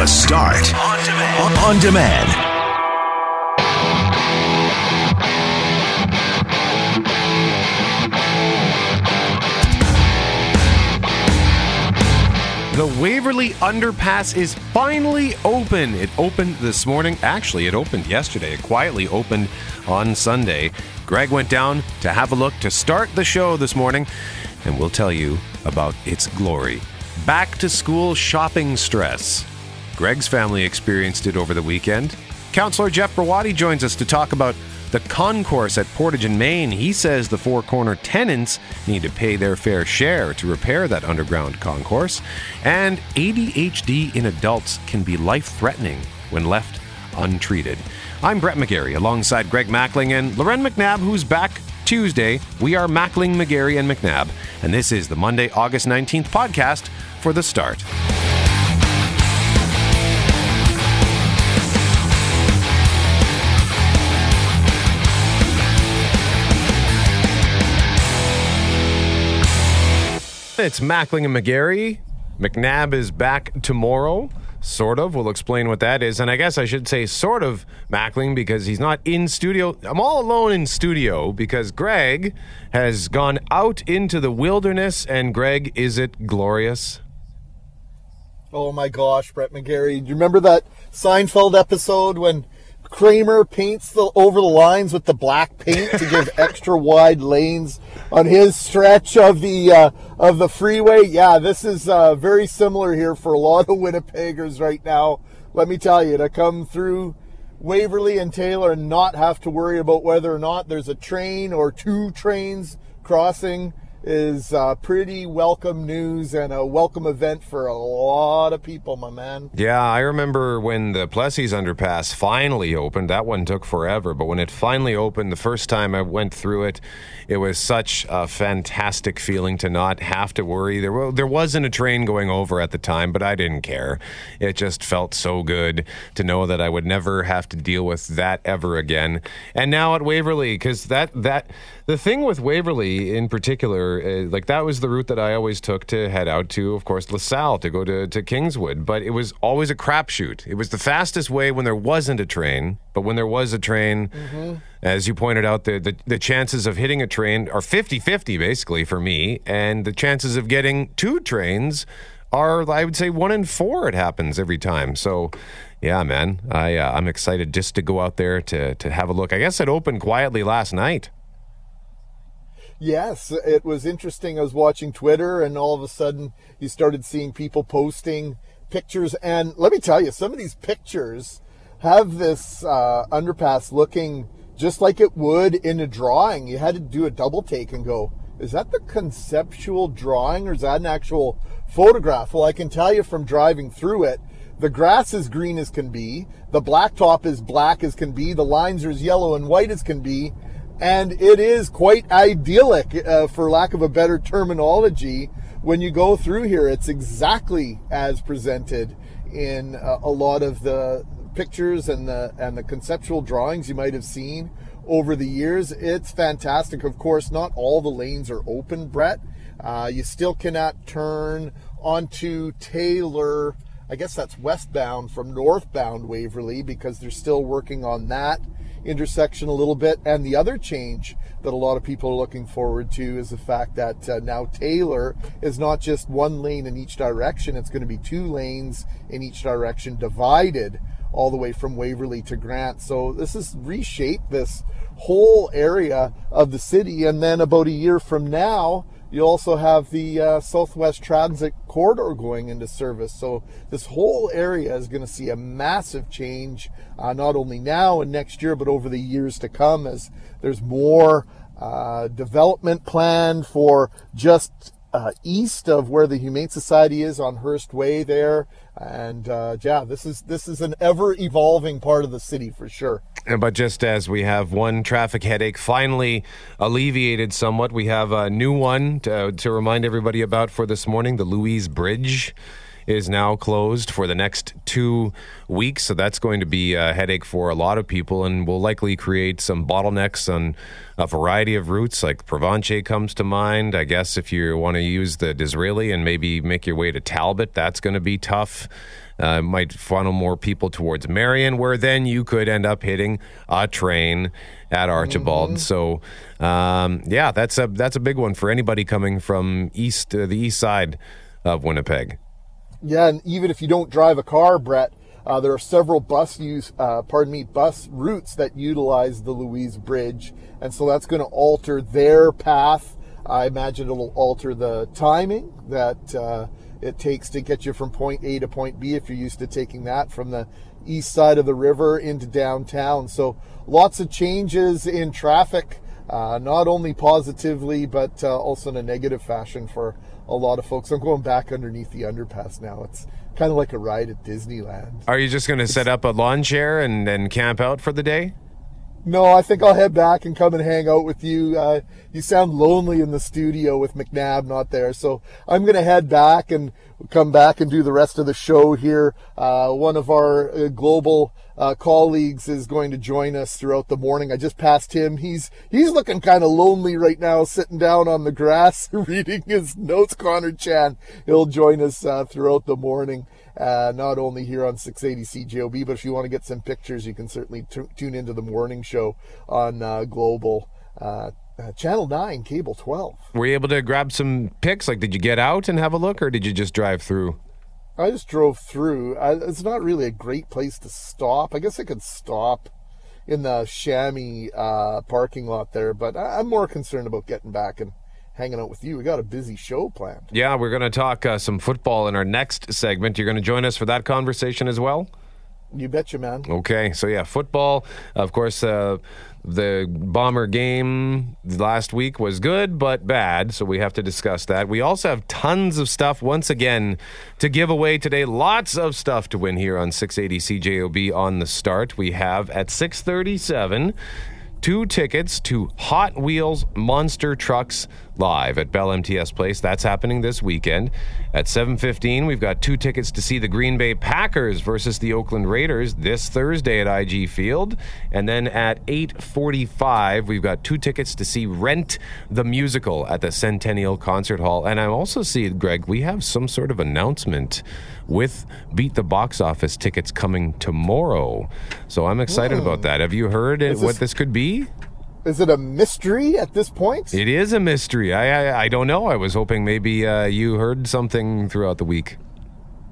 The Start on demand. On demand. The Waverley Underpass is finally open. It opened this morning. Actually, it opened yesterday. It quietly opened on Sunday. Greg went down to have a look to start the show this morning, and we'll tell you about its glory. Back to school shopping stress. Greg's family experienced it over the weekend. Councillor Jeff Browaty joins us to talk about the concourse at Portage in Main. He says the Four Corner tenants need to pay their fair share to repair that underground concourse. And ADHD in adults can be life threatening when left untreated. I'm Brett McGarry alongside Greg Mackling and Loren McNabb, who's back Tuesday. We are Mackling, McGarry, and McNabb. And this is the Monday, August 19th podcast for The Start. It's Mackling and McGarry. McNabb is back tomorrow. Sort of. We'll explain what that is. And I guess I should say sort of Mackling because he's not in studio. I'm all alone in studio because Greg has gone out into the wilderness. And Greg, is it glorious? Oh my gosh, Brett McGarry. Do you remember that Seinfeld episode when Kramer paints the over the lines with the black paint to give extra wide lanes on his stretch of the uh, of the freeway. Yeah, this is uh, very similar here for a lot of Winnipeggers right now. Let me tell you, to come through Waverley and Taylor and not have to worry about whether or not there's a train or two trains crossing is uh, pretty welcome news and a welcome event for a lot of people, my man. Yeah, I remember when the Plessis underpass finally opened. That one took forever, but when it finally opened, the first time I went through it, it was such a fantastic feeling to not have to worry. There, there wasn't a train going over at the time, but I didn't care. It just felt so good to know that I would never have to deal with that ever again. And now at Waverley, because that that the thing with Waverley in particular, uh, like that was the route that I always took to head out to, of course, LaSalle to go to, to Kingswood. But it was always a crapshoot. It was the fastest way when there wasn't a train. But when there was a train, mm-hmm. as you pointed out, the, the, the chances of hitting a train are 50 50 basically for me. And the chances of getting two trains are, I would say, one in four it happens every time. So yeah, man, I uh, I'm excited just to go out there to to have a look. I guess it opened quietly last night. Yes, it was interesting. I was watching Twitter, and all of a sudden, you started seeing people posting pictures. And let me tell you, some of these pictures have this uh, underpass looking just like it would in a drawing. You had to do a double take and go, is that the conceptual drawing or is that an actual photograph? Well, I can tell you from driving through it, the grass is green as can be, the blacktop is black as can be, the lines are as yellow and white as can be, and it is quite idyllic, uh, for lack of a better terminology. When you go through here, it's exactly as presented in uh, a lot of the pictures and the and the conceptual drawings you might have seen over the years. It's fantastic. Of course, not all the lanes are open, Brett. Uh, you still cannot turn onto Taylor. I guess that's westbound from northbound Waverley because they're still working on that intersection a little bit. And the other change that a lot of people are looking forward to is the fact that uh, now Taylor is not just one lane in each direction, it's going to be two lanes in each direction divided all the way from Waverley to Grant. So this has reshaped this whole area of the city. And then about a year from now, you also have the uh, Southwest Transit Corridor going into service. So this whole area is going to see a massive change, uh, not only now and next year, but over the years to come as there's more uh, development planned for just uh, east of where the Humane Society is on Hurst Way there. And uh, yeah, this is this is an ever evolving part of the city for sure. But just as we have one traffic headache finally alleviated somewhat, we have a new one to, to remind everybody about for this morning: the Louise Bridge is now closed for the next two weeks. So that's going to be a headache for a lot of people and will likely create some bottlenecks on a variety of routes. Like Provencher comes to mind. I guess if you want to use the Disraeli and maybe make your way to Talbot, that's going to be tough. Uh, might funnel more people towards Marion, where then you could end up hitting a train at Archibald. So, um, yeah, that's a that's a big one for anybody coming from east uh, the east side of Winnipeg. Yeah, and even if you don't drive a car, Brett, uh, there are several bus use, uh, pardon me, bus routes that utilize the Louise Bridge, and so that's going to alter their path. I imagine it'll alter the timing that uh, it takes to get you from point A to point B if you're used to taking that from the east side of the river into downtown. So lots of changes in traffic, uh, not only positively but uh, also in a negative fashion for a lot of folks. I'm going back underneath the underpass now. It's kind of like a ride at Disneyland. Are you just going to set up a lawn chair and, and camp out for the day? No, I think I'll head back and come and hang out with you. Uh, you sound lonely in the studio with McNabb not there, so I'm going to head back and come back and do the rest of the show here. Uh, one of our uh, global uh, colleagues is going to join us throughout the morning. I just passed him. He's he's looking kind of lonely right now, sitting down on the grass reading his notes. Connor Chan, he'll join us uh, throughout the morning uh, not only here on 680 CJOB, but if you want to get some pictures, you can certainly t- tune into the morning show on uh, Global. Uh, uh Channel 9, Cable 12. Were you able to grab some pics? Like, did you get out and have a look, or did you just drive through? I just drove through. I, it's not really a great place to stop. I guess I could stop in the Chamois uh, parking lot there, but I, I'm more concerned about getting back and hanging out with you. We got a busy show planned. Yeah, we're going to talk uh, some football in our next segment. You're going to join us for that conversation as well? You betcha, man. Okay, so yeah, football. Of course, uh, the Bomber game last week was good but bad, so we have to discuss that. We also have tons of stuff once again to give away today. Lots of stuff to win here on 680 CJOB on the start. We have at 637 two tickets to Hot Wheels Monster Trucks live at Bell MTS Place. That's happening this weekend. At 7:15, we've got two tickets to see the Green Bay Packers versus the Oakland Raiders this Thursday at IG Field, and then at 8:45, we've got two tickets to see Rent the musical at the Centennial Concert Hall. And I also see, Greg, we have some sort of announcement with Beat the Box Office tickets coming tomorrow. So I'm excited about that. Have you heard it, what this could be? Is it a mystery at this point? It is a mystery. I I, I don't know. I was hoping maybe uh, you heard something throughout the week.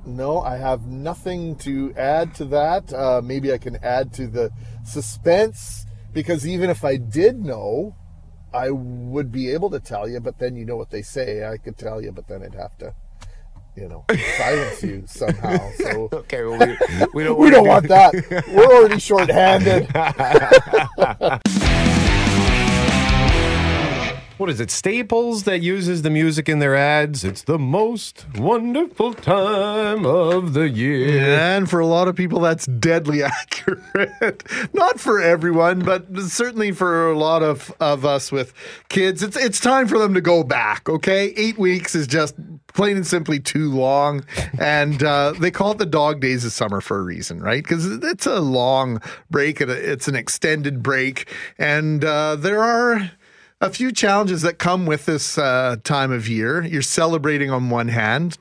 No, I have nothing to add to that. Uh, maybe I can add to the suspense because even if I did know, I would be able to tell you. But then you know what they say. I could tell you, but then I'd have to you know, silence you somehow. So okay, well, we, we don't we don't do want that. We're already short-handed. What is it, Staples that uses the music in their ads? It's the most wonderful time of the year. And for a lot of people, that's deadly accurate. Not for everyone, but certainly for a lot of, of us with kids. It's, it's time for them to go back, okay? Eight weeks is just plain and simply too long. And uh, they call it the dog days of summer for a reason, right? Because it's a long break, it's an extended break. And uh, there are a few challenges that come with this uh, time of year. You're celebrating on one hand,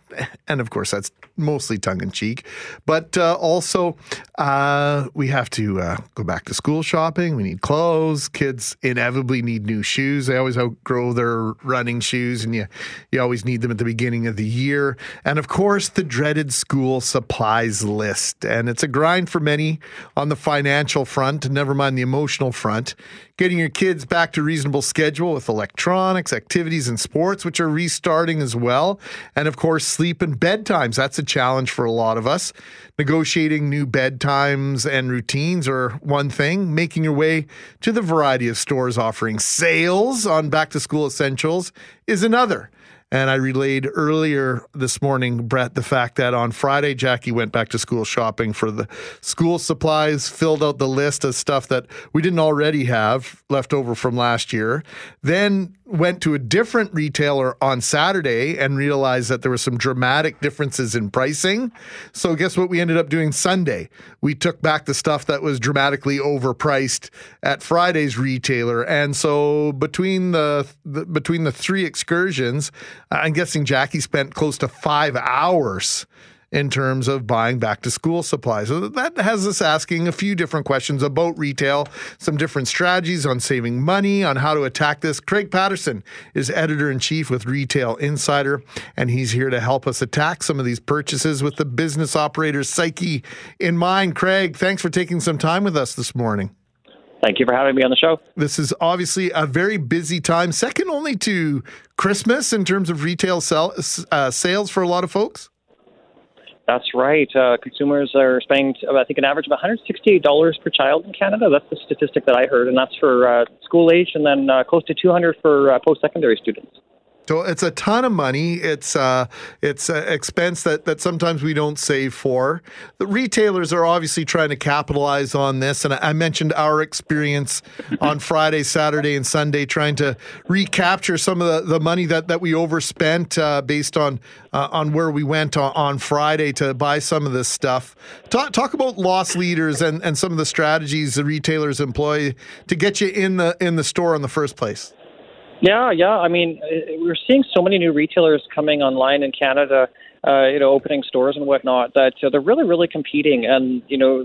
and of course, that's mostly tongue in cheek. But uh, also, uh, we have to uh, go back to school shopping. We need clothes. Kids inevitably need new shoes. They always outgrow their running shoes, and you, you always need them at the beginning of the year. And of course, the dreaded school supplies list. And it's a grind for many on the financial front, never mind the emotional front. Getting your kids back to reasonable schedule with electronics, activities, and sports, which are restarting as well. And of course, sleep and bedtimes. That's a challenge for a lot of us. Negotiating new bedtimes and routines are one thing. Making your way to the variety of stores offering sales on back to school essentials is another. And I relayed earlier this morning, Brett, the fact that on Friday, Jackie went back to school shopping for the school supplies, filled out the list of stuff that we didn't already have left over from last year. Then went to a different retailer on Saturday and realized that there were some dramatic differences in pricing. So guess what we ended up doing Sunday? We took back the stuff that was dramatically overpriced at Friday's retailer. And so between the, the between the three excursions, I'm guessing Jackie spent close to 5 hours in terms of buying back to school supplies. So that has us asking a few different questions about retail, some different strategies on saving money, on how to attack this. Craig Patterson is editor in chief with Retail Insider, and he's here to help us attack some of these purchases with the business operator's psyche in mind. Craig, thanks for taking some time with us this morning. Thank you for having me on the show. This is obviously a very busy time, second only to Christmas in terms of retail sell, uh, sales for a lot of folks. That's right. Uh, consumers are spending, I think, an average of $168 per child in Canada. That's the statistic that I heard, and that's for uh, school age, and then uh, close to 200 for uh, post-secondary students. So it's a ton of money. It's uh, it's an expense that, that sometimes we don't save for. The retailers are obviously trying to capitalize on this, and I mentioned our experience on Friday, Saturday, and Sunday trying to recapture some of the, the money that, that we overspent uh, based on uh, on where we went on, on, Friday to buy some of this stuff. Talk talk about loss leaders and, and some of the strategies the retailers employ to get you in the in the store in the first place. Yeah, yeah. I mean, uh, we're seeing so many new retailers coming online in Canada, uh, you know, opening stores and whatnot that uh, they're really, really competing. And you know,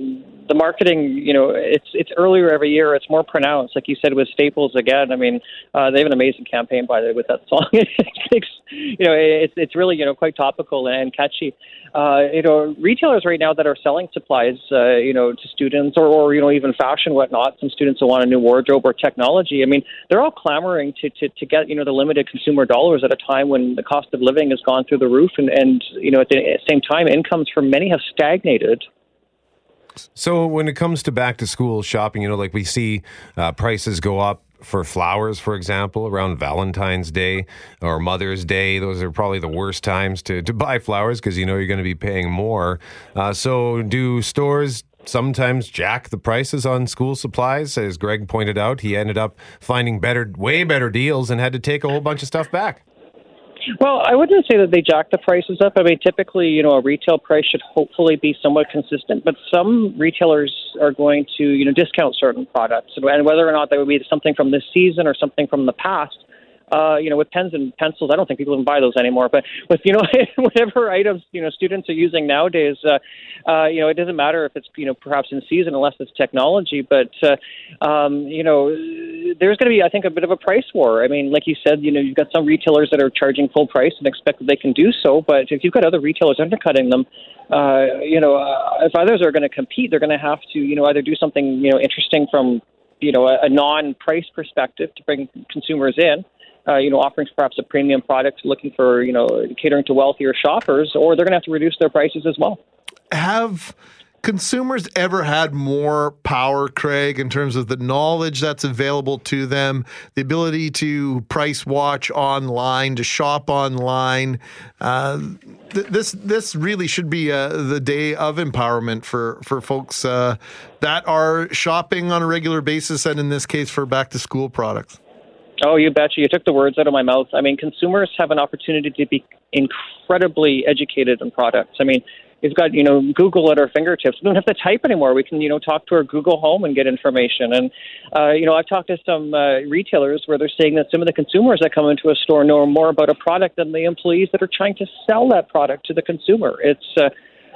the marketing, you know, it's it's earlier every year. It's more pronounced, like you said with Staples again. I mean, uh, they have an amazing campaign by the way with that song. it's, you know, it's it's really you know quite topical and catchy uh, you know, retailers right now that are selling supplies, uh, you know, to students or, or, you know, even fashion, whatnot, some students who want a new wardrobe or technology. I mean, they're all clamoring to, to, to get, you know, the limited consumer dollars at a time when the cost of living has gone through the roof. And, and you know, at the same time, incomes for many have stagnated. So when it comes to back to school shopping, you know, like we see uh, prices go up for flowers, for example, around Valentine's Day or Mother's Day. Those are probably the worst times to, to buy flowers because you know you're going to be paying more. Uh, so, do stores sometimes jack the prices on school supplies? As Greg pointed out, he ended up finding better, way better deals and had to take a whole bunch of stuff back. Well, I wouldn't say that they jack the prices up. I mean, typically, you know, a retail price should hopefully be somewhat consistent, but some retailers are going to, you know, discount certain products, and whether or not that would be something from this season or something from the past uh, you know, with pens and pencils, I don't think people even buy those anymore. But with you know, whatever items you know students are using nowadays, uh, uh, you know, it doesn't matter if it's you know perhaps in season unless it's technology. But uh, um, you know, there's going to be, I think, a bit of a price war. I mean, like you said, you know, you've got some retailers that are charging full price and expect that they can do so, but if you've got other retailers undercutting them, uh, you know, uh, if others are going to compete, they're going to have to, you know, either do something, you know, interesting from you know a, a non-price perspective to bring consumers in, uh, you know, offering perhaps a premium product, looking for, you know, catering to wealthier shoppers, or they're going to have to reduce their prices as well. Have consumers ever had more power, Craig, in terms of the knowledge that's available to them, the ability to price watch online, to shop online? Uh, th- this this really should be uh, the day of empowerment for for folks uh, that are shopping on a regular basis, and in this case, for back to school products. Oh, you betcha. You took the words out of my mouth. I mean, consumers have an opportunity to be incredibly educated in products. I mean, we've got, you know, Google at our fingertips. We don't have to type anymore. We can, you know, talk to our Google Home and get information. And, uh, you know, I've talked to some uh, retailers where they're saying that some of the consumers that come into a store know more about a product than the employees that are trying to sell that product to the consumer. It's uh,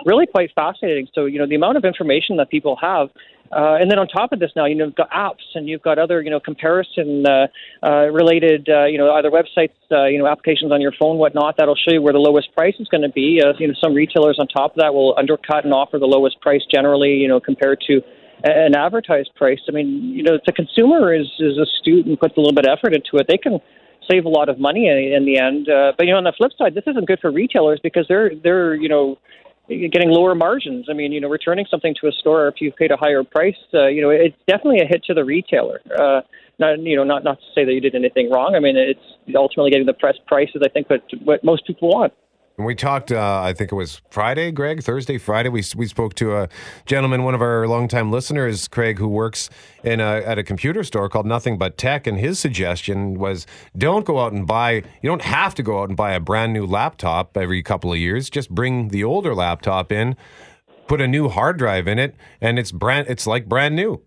really quite fascinating. So, you know, the amount of information that people have uh, and then on top of this, now you know you've got apps and you've got other you know comparison uh, uh, related uh, you know either websites uh, you know applications on your phone whatnot that'll show you where the lowest price is going to be. Uh, you know some retailers on top of that will undercut and offer the lowest price generally you know compared to an advertised price. I mean you know if the consumer is is astute and puts a little bit of effort into it, they can save a lot of money in, in the end. Uh, but you know on the flip side, this isn't good for retailers because they're they're you know getting lower margins. I mean, you know, returning something to a store if you've paid a higher price, uh, you know, it's definitely a hit to the retailer. Uh, not, you know, not not to say that you did anything wrong. I mean, it's ultimately getting the press prices. I think what what most people want. We talked, uh, I think it was Friday, Greg, Thursday, Friday. We, we spoke to a gentleman, one of our longtime listeners, Craig, who works in a, at a computer store called Nothing But Tech. And his suggestion was don't go out and buy, you don't have to go out and buy a brand new laptop every couple of years. Just bring the older laptop in, put a new hard drive in it, and it's brand, it's like brand new.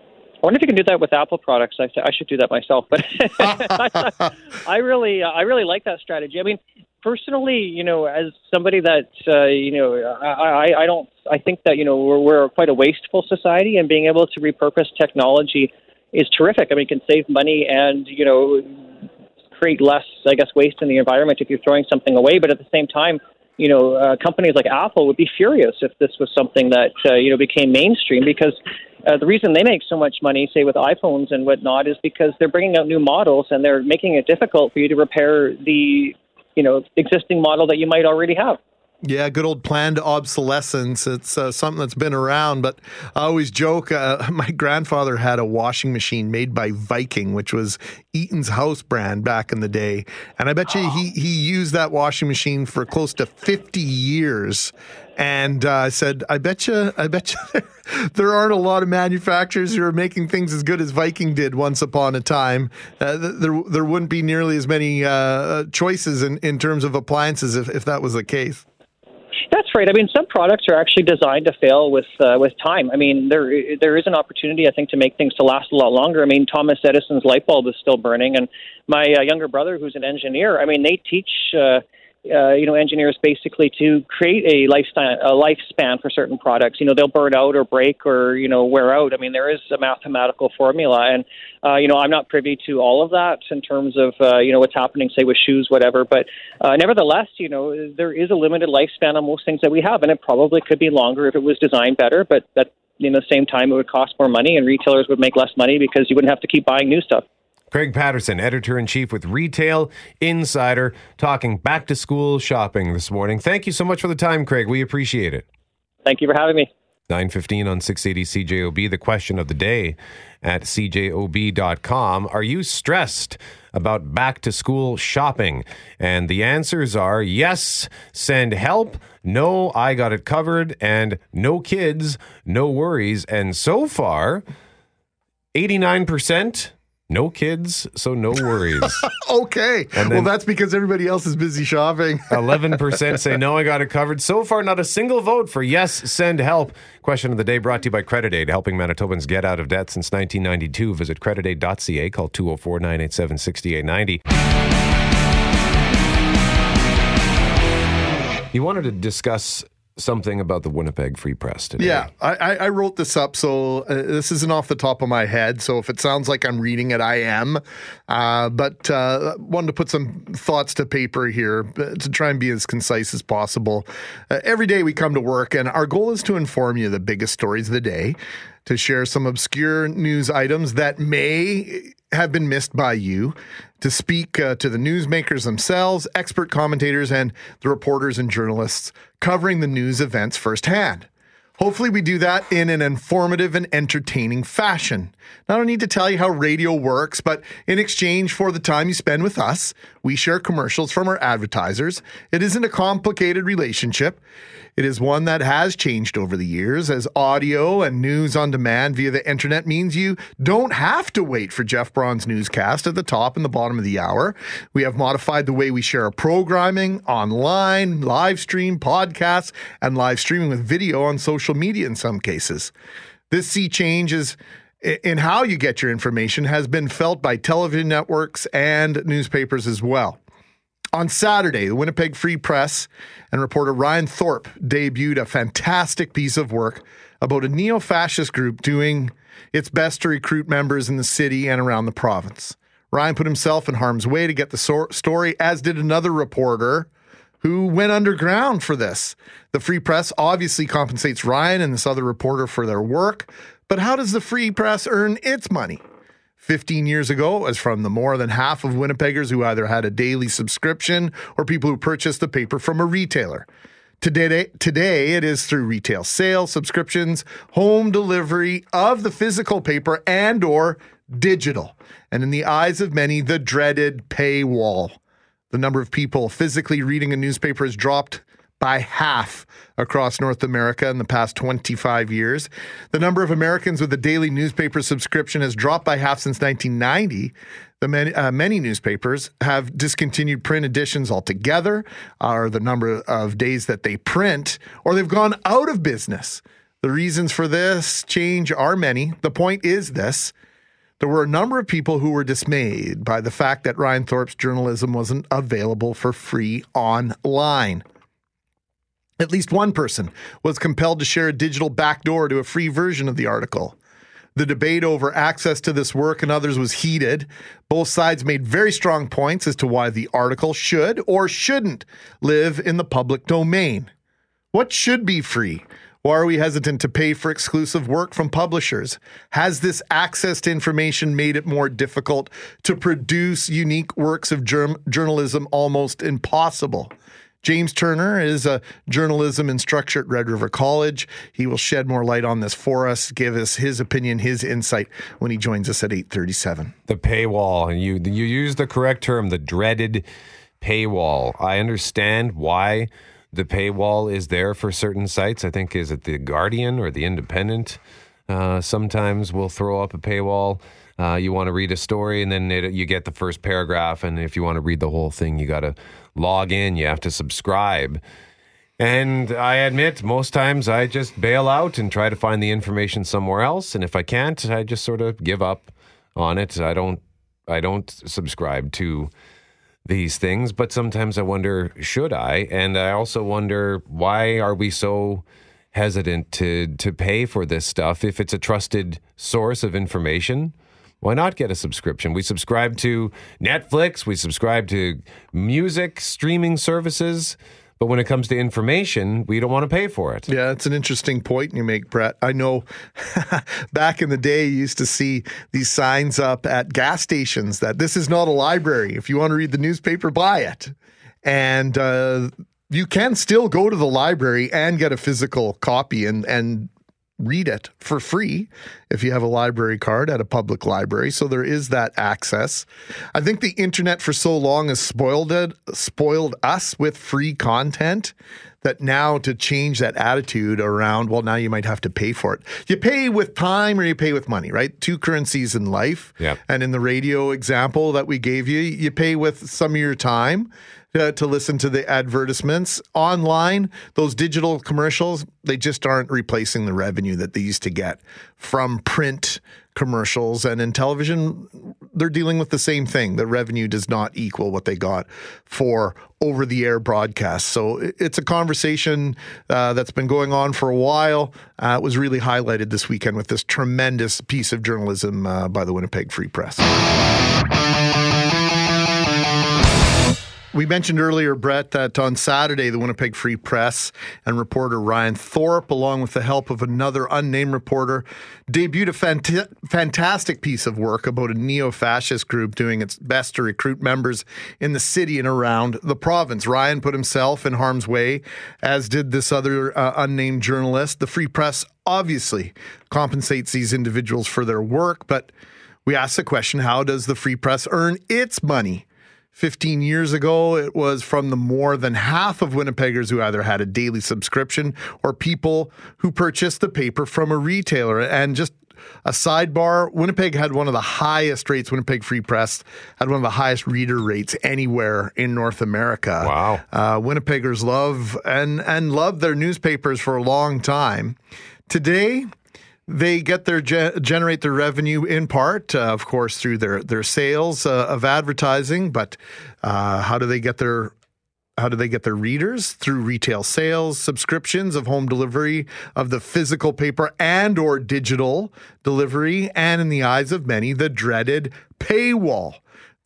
I wonder if you can do that with Apple products. I, I should do that myself, but I really, I really like that strategy. I mean, personally, you know, as somebody that uh, you know, I, I I don't, I think that you know we're, we're quite a wasteful society, and being able to repurpose technology is terrific. I mean, it can save money and you know create less, I guess, waste in the environment if you're throwing something away. But at the same time, you know, uh, companies like Apple would be furious if this was something that uh, you know became mainstream because uh, the reason they make so much money, say with iPhones and whatnot, is because they're bringing out new models and they're making it difficult for you to repair the you know existing model that you might already have. Yeah, good old planned obsolescence. It's uh, something that's been around, but I always joke. Uh, my grandfather had a washing machine made by Viking, which was Eaton's house brand back in the day, and I bet you he he used that washing machine for close to fifty years. And uh, I said, I bet you, I bet you, there aren't a lot of manufacturers who are making things as good as Viking did once upon a time. Uh, there, there wouldn't be nearly as many uh, choices in, in terms of appliances if, if that was the case. That's right. I mean, some products are actually designed to fail with uh, with time. I mean, there there is an opportunity, I think, to make things to last a lot longer. I mean, Thomas Edison's light bulb is still burning, and my uh, younger brother, who's an engineer, I mean, they teach. Uh, uh, you know, engineers basically to create a lifespan, a lifespan for certain products. You know, they'll burn out or break or you know wear out. I mean, there is a mathematical formula, and uh, you know, I'm not privy to all of that in terms of uh, you know what's happening, say with shoes, whatever. But uh, nevertheless, you know, there is a limited lifespan on most things that we have, and it probably could be longer if it was designed better. But that, the same time, it would cost more money, and retailers would make less money because you wouldn't have to keep buying new stuff. Craig Patterson, editor in chief with Retail Insider, talking back to school shopping this morning. Thank you so much for the time, Craig. We appreciate it. Thank you for having me. 915 on 680 CJOB. The question of the day at cjob.com. Are you stressed about back to school shopping? And the answers are yes, send help, no, I got it covered, and no kids, no worries. And so far, 89% no kids, so no worries. okay. Well, that's because everybody else is busy shopping. 11% say no, I got it covered. So far, not a single vote for yes, send help. Question of the day brought to you by Credit Aid, helping Manitobans get out of debt since 1992. Visit creditaid.ca, call 204 987 6890. You wanted to discuss something about the Winnipeg Free Press today. Yeah, I, I wrote this up, so uh, this isn't off the top of my head. So if it sounds like I'm reading it, I am. Uh, but uh, wanted to put some thoughts to paper here uh, to try and be as concise as possible. Uh, every day we come to work, and our goal is to inform you the biggest stories of the day, to share some obscure news items that may have been missed by you to speak uh, to the newsmakers themselves, expert commentators, and the reporters and journalists covering the news events firsthand. Hopefully, we do that in an informative and entertaining fashion. Now, I don't need to tell you how radio works, but in exchange for the time you spend with us, we share commercials from our advertisers. It isn't a complicated relationship. It is one that has changed over the years as audio and news on demand via the internet means you don't have to wait for Jeff Braun's newscast at the top and the bottom of the hour. We have modified the way we share our programming online, live stream, podcasts, and live streaming with video on social media in some cases. This sea change is in how you get your information has been felt by television networks and newspapers as well. On Saturday, the Winnipeg Free Press and reporter Ryan Thorpe debuted a fantastic piece of work about a neo fascist group doing its best to recruit members in the city and around the province. Ryan put himself in harm's way to get the so- story, as did another reporter who went underground for this. The Free Press obviously compensates Ryan and this other reporter for their work, but how does the Free Press earn its money? 15 years ago, as from the more than half of Winnipeggers who either had a daily subscription or people who purchased the paper from a retailer. Today, today it is through retail sales, subscriptions, home delivery of the physical paper and or digital. And in the eyes of many, the dreaded paywall. The number of people physically reading a newspaper has dropped by half across North America in the past 25 years. The number of Americans with a daily newspaper subscription has dropped by half since 1990. The many, uh, many newspapers have discontinued print editions altogether, or the number of days that they print, or they've gone out of business. The reasons for this change are many. The point is this there were a number of people who were dismayed by the fact that Ryan Thorpe's journalism wasn't available for free online. At least one person was compelled to share a digital backdoor to a free version of the article. The debate over access to this work and others was heated. Both sides made very strong points as to why the article should or shouldn't live in the public domain. What should be free? Why are we hesitant to pay for exclusive work from publishers? Has this access to information made it more difficult to produce unique works of germ- journalism almost impossible? James Turner is a journalism instructor at Red River College. He will shed more light on this for us, give us his opinion, his insight when he joins us at 8:37. The paywall, and you you use the correct term, the dreaded paywall. I understand why the paywall is there for certain sites. I think is it the Guardian or the Independent uh, sometimes will throw up a paywall. Uh, you want to read a story, and then it, you get the first paragraph, and if you want to read the whole thing, you got to log in, you have to subscribe. And I admit, most times I just bail out and try to find the information somewhere else. And if I can't, I just sort of give up on it. I don't, I don't subscribe to these things. But sometimes I wonder, should I? And I also wonder, why are we so hesitant to to pay for this stuff if it's a trusted source of information? Why not get a subscription? We subscribe to Netflix, we subscribe to music streaming services. But when it comes to information, we don't want to pay for it. Yeah, it's an interesting point you make, Brett. I know back in the day, you used to see these signs up at gas stations that this is not a library. If you want to read the newspaper, buy it. And uh, you can still go to the library and get a physical copy and, and read it for free if you have a library card at a public library. So there is that access. I think the internet for so long has spoiled it, spoiled us with free content that now to change that attitude around, well, now you might have to pay for it. You pay with time or you pay with money, right? Two currencies in life. Yep. And in the radio example that we gave you, you pay with some of your time to, to listen to the advertisements online. Those digital commercials, they just aren't replacing the revenue that they used to get from print commercials. And in television, they're dealing with the same thing. The revenue does not equal what they got for over the air broadcasts. So it's a conversation uh, that's been going on for a while. Uh, it was really highlighted this weekend with this tremendous piece of journalism uh, by the Winnipeg Free Press. We mentioned earlier, Brett, that on Saturday, the Winnipeg Free Press and reporter Ryan Thorpe, along with the help of another unnamed reporter, debuted a fant- fantastic piece of work about a neo fascist group doing its best to recruit members in the city and around the province. Ryan put himself in harm's way, as did this other uh, unnamed journalist. The Free Press obviously compensates these individuals for their work, but we ask the question how does the Free Press earn its money? 15 years ago, it was from the more than half of Winnipeggers who either had a daily subscription or people who purchased the paper from a retailer. And just a sidebar Winnipeg had one of the highest rates, Winnipeg Free Press had one of the highest reader rates anywhere in North America. Wow. Uh, Winnipeggers love and, and love their newspapers for a long time. Today, they get their ge- generate their revenue in part, uh, of course, through their their sales uh, of advertising. But uh, how do they get their how do they get their readers through retail sales subscriptions of home delivery of the physical paper and or digital delivery and in the eyes of many the dreaded paywall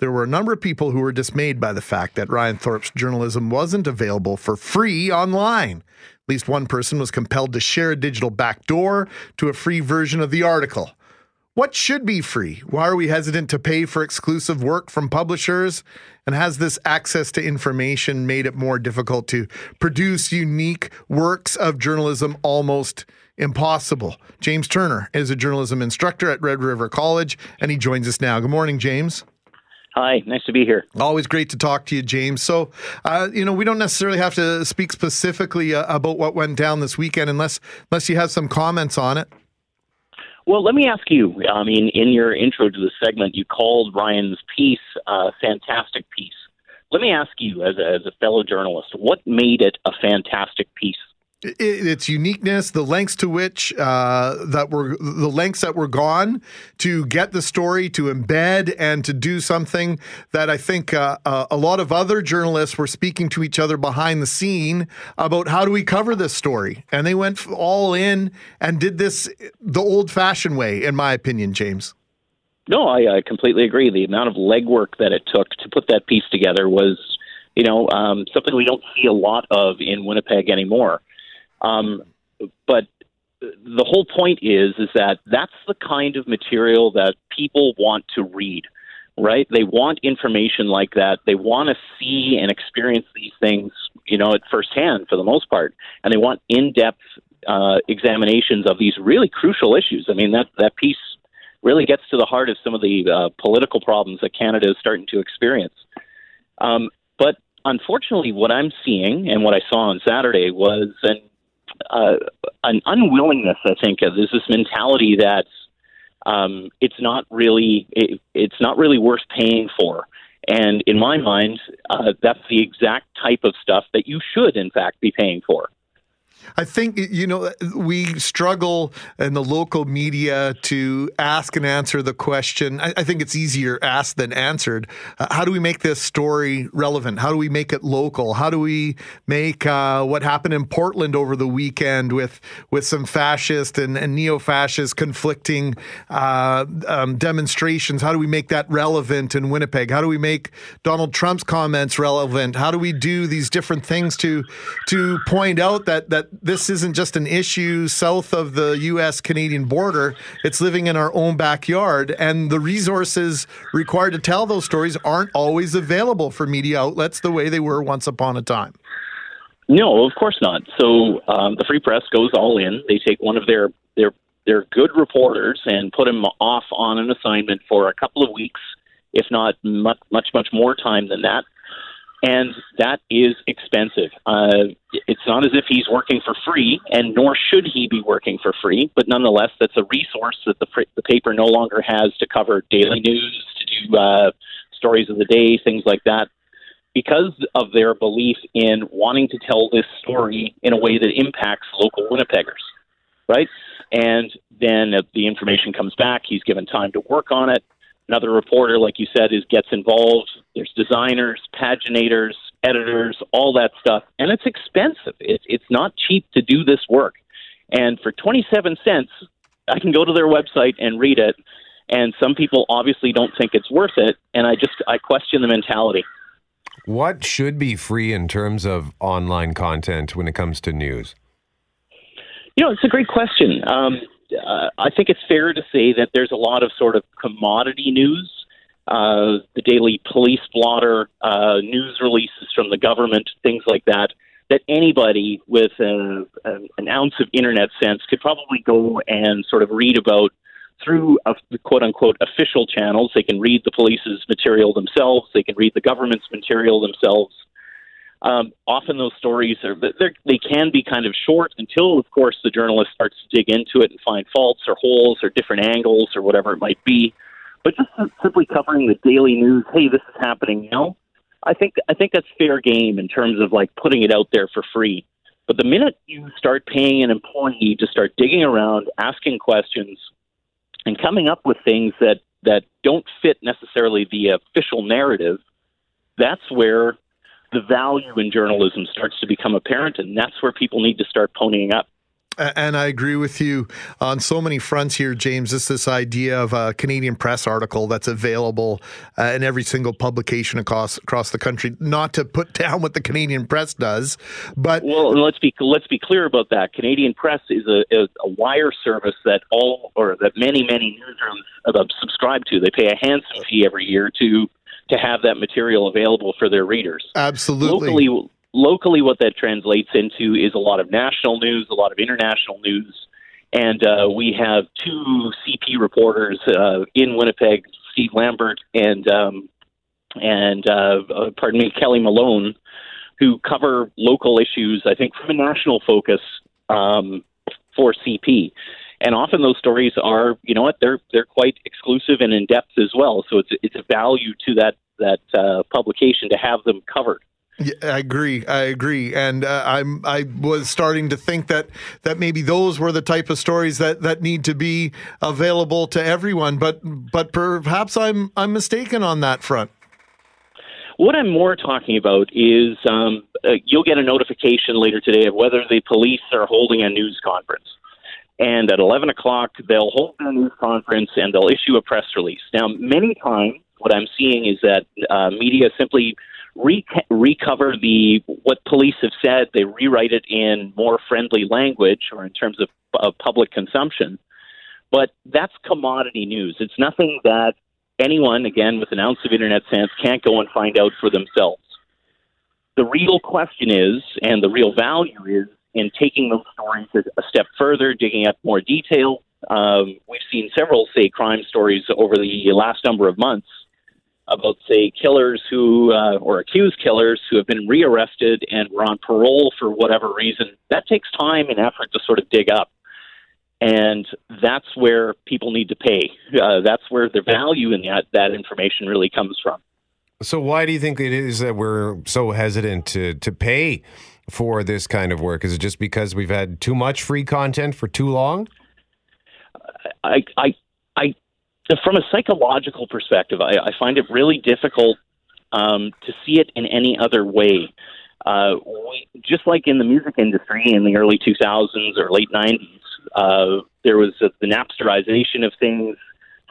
there were a number of people who were dismayed by the fact that Ryan Thorpe's journalism wasn't available for free online. At least one person was compelled to share a digital backdoor to a free version of the article. What should be free? Why are we hesitant to pay for exclusive work from publishers? And has this access to information made it more difficult to produce unique works of journalism almost impossible? James Turner is a journalism instructor at Red River College, and he joins us now. Good morning, James. Hi, nice to be here. Always great to talk to you, James. So, uh, you know, we don't necessarily have to speak specifically uh, about what went down this weekend, unless unless you have some comments on it. Well, let me ask you. I mean, in your intro to the segment, you called Ryan's piece a fantastic piece. Let me ask you, as a, as a fellow journalist, what made it a fantastic piece? Its uniqueness, the lengths to which uh, that were the lengths that were gone to get the story, to embed and to do something that I think uh, uh, a lot of other journalists were speaking to each other behind the scene about how do we cover this story, and they went all in and did this the old-fashioned way, in my opinion, James. No, I, I completely agree. The amount of legwork that it took to put that piece together was, you know, um, something we don't see a lot of in Winnipeg anymore. Um, but the whole point is is that that's the kind of material that people want to read right? They want information like that. They want to see and experience these things you know at firsthand for the most part. And they want in-depth uh, examinations of these really crucial issues. I mean that that piece really gets to the heart of some of the uh, political problems that canada is starting to experience. Um, but unfortunately what i'm seeing and what i saw on saturday was an uh, an unwillingness. I think uh, there's this mentality that um, it's not really it, it's not really worth paying for. And in my mind, uh, that's the exact type of stuff that you should, in fact, be paying for. I think, you know, we struggle in the local media to ask and answer the question. I, I think it's easier asked than answered. Uh, how do we make this story relevant? How do we make it local? How do we make uh, what happened in Portland over the weekend with, with some fascist and, and neo fascist conflicting uh, um, demonstrations? How do we make that relevant in Winnipeg? How do we make Donald Trump's comments relevant? How do we do these different things to, to point out that, that this isn't just an issue south of the U.S. Canadian border. It's living in our own backyard. And the resources required to tell those stories aren't always available for media outlets the way they were once upon a time. No, of course not. So um, the Free Press goes all in. They take one of their their their good reporters and put him off on an assignment for a couple of weeks, if not much much much more time than that and that is expensive. Uh, it's not as if he's working for free, and nor should he be working for free. But nonetheless, that's a resource that the the paper no longer has to cover daily news, to do uh, stories of the day, things like that, because of their belief in wanting to tell this story in a way that impacts local Winnipeggers, right? And then the information comes back. He's given time to work on it Another reporter, like you said, is gets involved. There's designers, paginators, editors, all that stuff, and it's expensive. It's it's not cheap to do this work. And for 27 cents, I can go to their website and read it. And some people obviously don't think it's worth it, and I just I question the mentality. What should be free in terms of online content when it comes to news? You know, it's a great question. Um, uh, I think it's fair to say that there's a lot of sort of commodity news. Uh, the daily police blotter, uh, news releases from the government, things like that, that anybody with a, a, an ounce of internet sense could probably go and sort of read about through a, quote unquote official channels. They can read the police's material themselves, they can read the government's material themselves. Um, often those stories are they can be kind of short until, of course, the journalist starts to dig into it and find faults or holes or different angles or whatever it might be. But just simply covering the daily news, hey, this is happening now. I think I think that's fair game in terms of like putting it out there for free. But the minute you start paying an employee to start digging around, asking questions, and coming up with things that that don't fit necessarily the official narrative, that's where the value in journalism starts to become apparent, and that's where people need to start ponying up. And I agree with you on so many fronts here, James. It's this idea of a Canadian press article that's available uh, in every single publication across across the country. Not to put down what the Canadian press does, but Well, let's be let's be clear about that. Canadian Press is a, is a wire service that all or that many many newsrooms uh, subscribe to. They pay a handsome fee every year to to have that material available for their readers. absolutely. Locally, locally, what that translates into is a lot of national news, a lot of international news, and uh, we have two CP reporters uh, in Winnipeg, Steve Lambert and um, and uh, uh, pardon me, Kelly Malone, who cover local issues. I think from a national focus um, for CP. And often those stories are, you know what, they're they're quite exclusive and in depth as well. So it's it's a value to that that uh, publication to have them covered. Yeah, I agree. I agree, and uh, I'm. I was starting to think that that maybe those were the type of stories that that need to be available to everyone. But but perhaps I'm I'm mistaken on that front. What I'm more talking about is um, uh, you'll get a notification later today of whether the police are holding a news conference. And at 11 o'clock, they'll hold their news conference and they'll issue a press release. Now, many times, what I'm seeing is that uh, media simply re- recover the what police have said. They rewrite it in more friendly language or in terms of, of public consumption. But that's commodity news. It's nothing that anyone, again, with an ounce of internet sense, can't go and find out for themselves. The real question is, and the real value is, in taking those stories a step further, digging up more detail. Um, we've seen several, say, crime stories over the last number of months about, say, killers who, uh, or accused killers who have been rearrested and were on parole for whatever reason. That takes time and effort to sort of dig up. And that's where people need to pay. Uh, that's where the value in that, that information really comes from. So why do you think it is that we're so hesitant to to pay for this kind of work? Is it just because we've had too much free content for too long? I, I, I, from a psychological perspective, I, I find it really difficult um, to see it in any other way. Uh, we, just like in the music industry in the early 2000s or late 90s, uh, there was a, the Napsterization of things.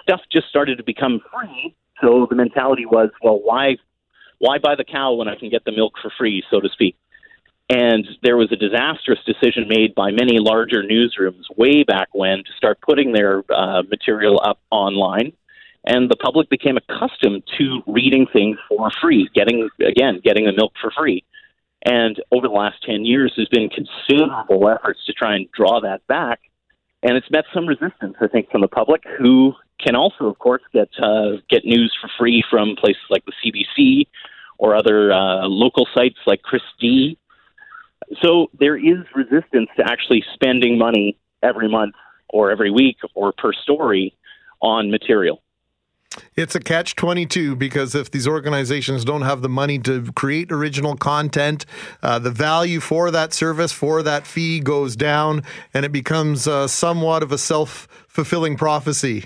Stuff just started to become free. So the mentality was, well, why, why buy the cow when I can get the milk for free, so to speak? And there was a disastrous decision made by many larger newsrooms way back when to start putting their uh, material up online. And the public became accustomed to reading things for free, getting, again, getting the milk for free. And over the last 10 years, there's been considerable efforts to try and draw that back. And it's met some resistance, I think, from the public, who can also, of course, get uh, get news for free from places like the CBC or other uh, local sites like ChrisD. So there is resistance to actually spending money every month or every week or per story on material. It's a catch 22 because if these organizations don't have the money to create original content, uh, the value for that service, for that fee goes down, and it becomes uh, somewhat of a self fulfilling prophecy.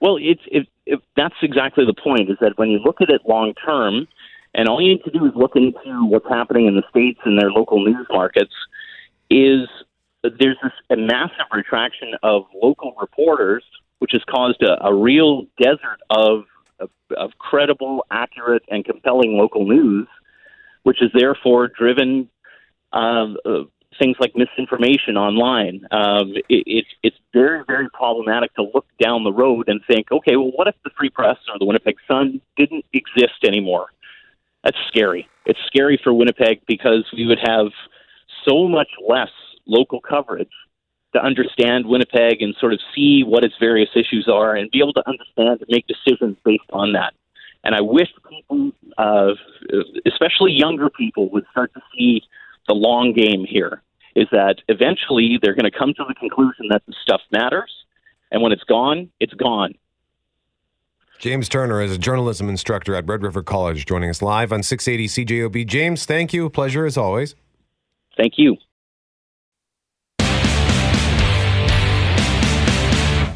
Well, it's it, it, that's exactly the point. Is that when you look at it long term, and all you need to do is look into what's happening in the states and their local news markets, is there's this a massive retraction of local reporters, which has caused a, a real desert of, of of credible, accurate, and compelling local news, which has therefore driven um, uh, things like misinformation online. Um, it, it's it's very very problematic to look down the road and think, okay, well, what if the Free Press or the Winnipeg Sun didn't exist anymore? That's scary. It's scary for Winnipeg because we would have so much less local coverage to understand Winnipeg and sort of see what its various issues are and be able to understand and make decisions based on that. And I wish people, uh, especially younger people, would start to see the long game here. Is that eventually they're going to come to the conclusion that the stuff matters, and when it's gone, it's gone. James Turner is a journalism instructor at Red River College, joining us live on 680 CJOB. James, thank you. Pleasure as always. Thank you.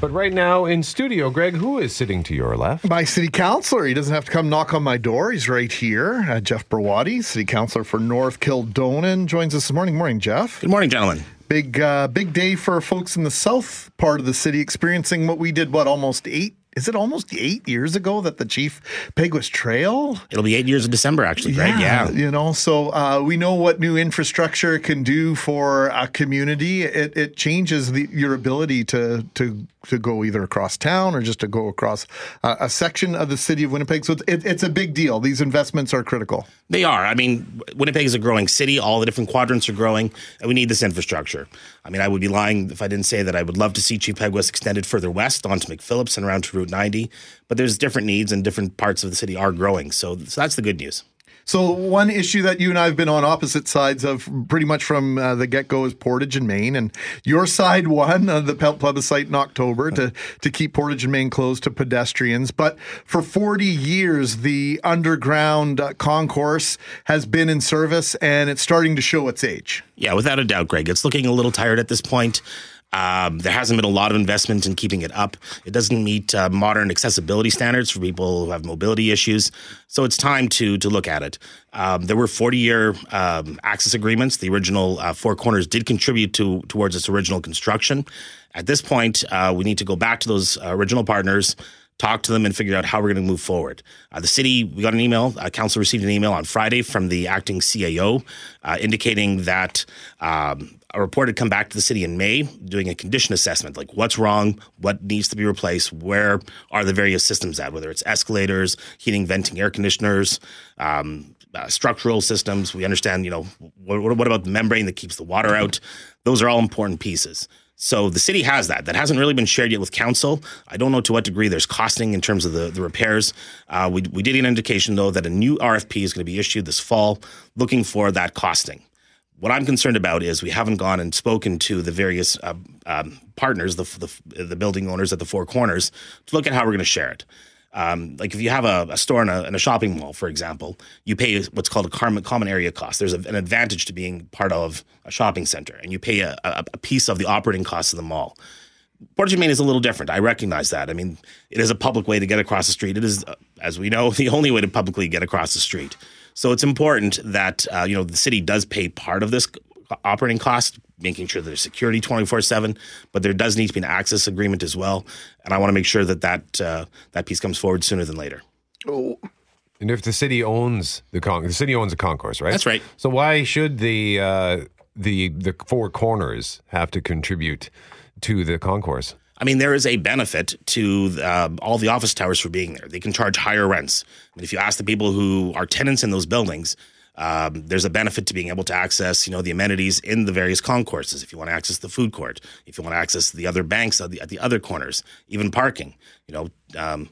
But right now in studio, Greg, who is sitting to your left? My city councilor. He doesn't have to come knock on my door. He's right here. Uh, Jeff Browaty, city councilor for North Kildonan, joins us this morning. Morning, Jeff. Good morning, gentlemen. Big uh, big day for folks in the south part of the city experiencing what we did. What almost eight is it almost eight years ago that the Chief Peguis Trail? It'll be eight years in December, actually, right? Yeah. You know, so uh, we know what new infrastructure can do for a community. It, it changes the, your ability to to to go either across town or just to go across a section of the city of Winnipeg. So it, it's a big deal. These investments are critical. They are. I mean, Winnipeg is a growing city. All the different quadrants are growing, and we need this infrastructure. I mean, I would be lying if I didn't say that I would love to see Chief Peguis extended further west onto McPhillips and around to Route 90. But there's different needs, and different parts of the city are growing. So, so that's the good news. So one issue that you and I have been on opposite sides of pretty much from uh, the get go is Portage and Main, and your side won uh, the plebiscite in October to to keep Portage and Main closed to pedestrians. But for 40 years, the underground uh, concourse has been in service, and it's starting to show its age. Yeah, without a doubt, Greg. It's looking a little tired at this point. Um, there hasn't been a lot of investment in keeping it up. It doesn't meet uh, modern accessibility standards for people who have mobility issues. So it's time to to look at it. Um, there were 40 year um, access agreements. The original uh, Four Corners did contribute to towards its original construction. At this point, uh, we need to go back to those uh, original partners talk to them and figure out how we're going to move forward. Uh, the city, we got an email, uh, council received an email on Friday from the acting CAO uh, indicating that um, a report had come back to the city in May doing a condition assessment, like what's wrong, what needs to be replaced, where are the various systems at, whether it's escalators, heating, venting, air conditioners, um, uh, structural systems. We understand, you know, what, what about the membrane that keeps the water out? Those are all important pieces. So the city has that. That hasn't really been shared yet with council. I don't know to what degree there's costing in terms of the, the repairs. Uh, we, we did get an indication, though, that a new RFP is going to be issued this fall looking for that costing. What I'm concerned about is we haven't gone and spoken to the various uh, um, partners, the, the, the building owners at the Four Corners, to look at how we're going to share it. Um, like if you have a, a store in a, in a, shopping mall, for example, you pay what's called a common area cost. There's a, an advantage to being part of a shopping center, and you pay a, a piece of the operating costs of the mall. Portage Main is a little different. I recognize that. I mean, it is a public way to get across the street. It is, uh, as we know, the only way to publicly get across the street. So it's important that uh, you know the city does pay part of this operating cost, making sure there's security 24 7, but there does need to be an access agreement as well. And I want to make sure that that, uh, that piece comes forward sooner than later. Oh. And if the city owns the con, the city owns a concourse, right? That's right. So why should the uh, the the four corners have to contribute to the concourse? I mean, there is a benefit to uh, all the office towers for being there. They can charge higher rents. I mean, if you ask the people who are tenants in those buildings, um, there's a benefit to being able to access, you know, the amenities in the various concourses. If you want to access the food court, if you want to access the other banks at the, at the other corners, even parking, you know, um,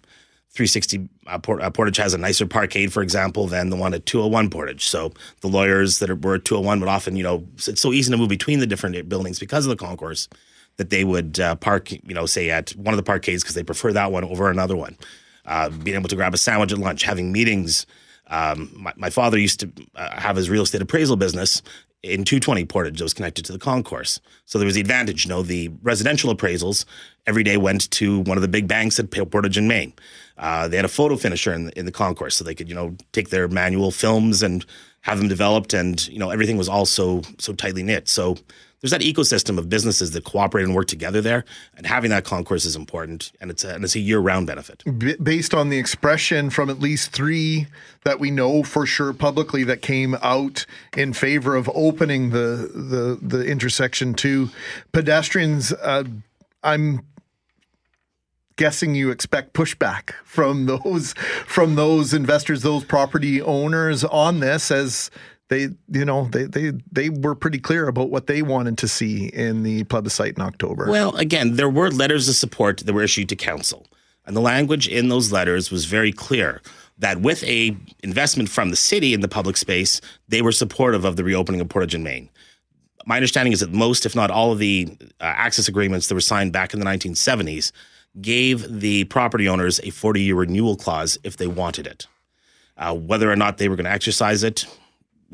360 uh, Port, uh, Portage has a nicer parkade, for example, than the one at 201 Portage. So the lawyers that are, were at 201 would often, you know, it's so easy to move between the different buildings because of the concourse that they would uh, park, you know, say at one of the parkades because they prefer that one over another one. Uh, being able to grab a sandwich at lunch, having meetings um, my, my, father used to uh, have his real estate appraisal business in 220 Portage that was connected to the concourse. So there was the advantage. You know, the residential appraisals every day went to one of the big banks at Portage in Main. Uh, they had a photo finisher in in the concourse, so they could you know take their manual films and have them developed, and you know everything was all so so tightly knit. So there's that ecosystem of businesses that cooperate and work together there, and having that concourse is important, and it's a, and it's a year round benefit. B- based on the expression from at least three that we know for sure publicly that came out in favor of opening the the the intersection to pedestrians, uh, I'm guessing you expect pushback from those from those investors, those property owners on this as they you know they they they were pretty clear about what they wanted to see in the plebiscite in October. Well, again, there were letters of support that were issued to council, and the language in those letters was very clear that with a investment from the city in the public space, they were supportive of the reopening of Portage and Main. My understanding is that most, if not all, of the uh, access agreements that were signed back in the 1970s gave the property owners a 40 year renewal clause if they wanted it. Uh, whether or not they were going to exercise it,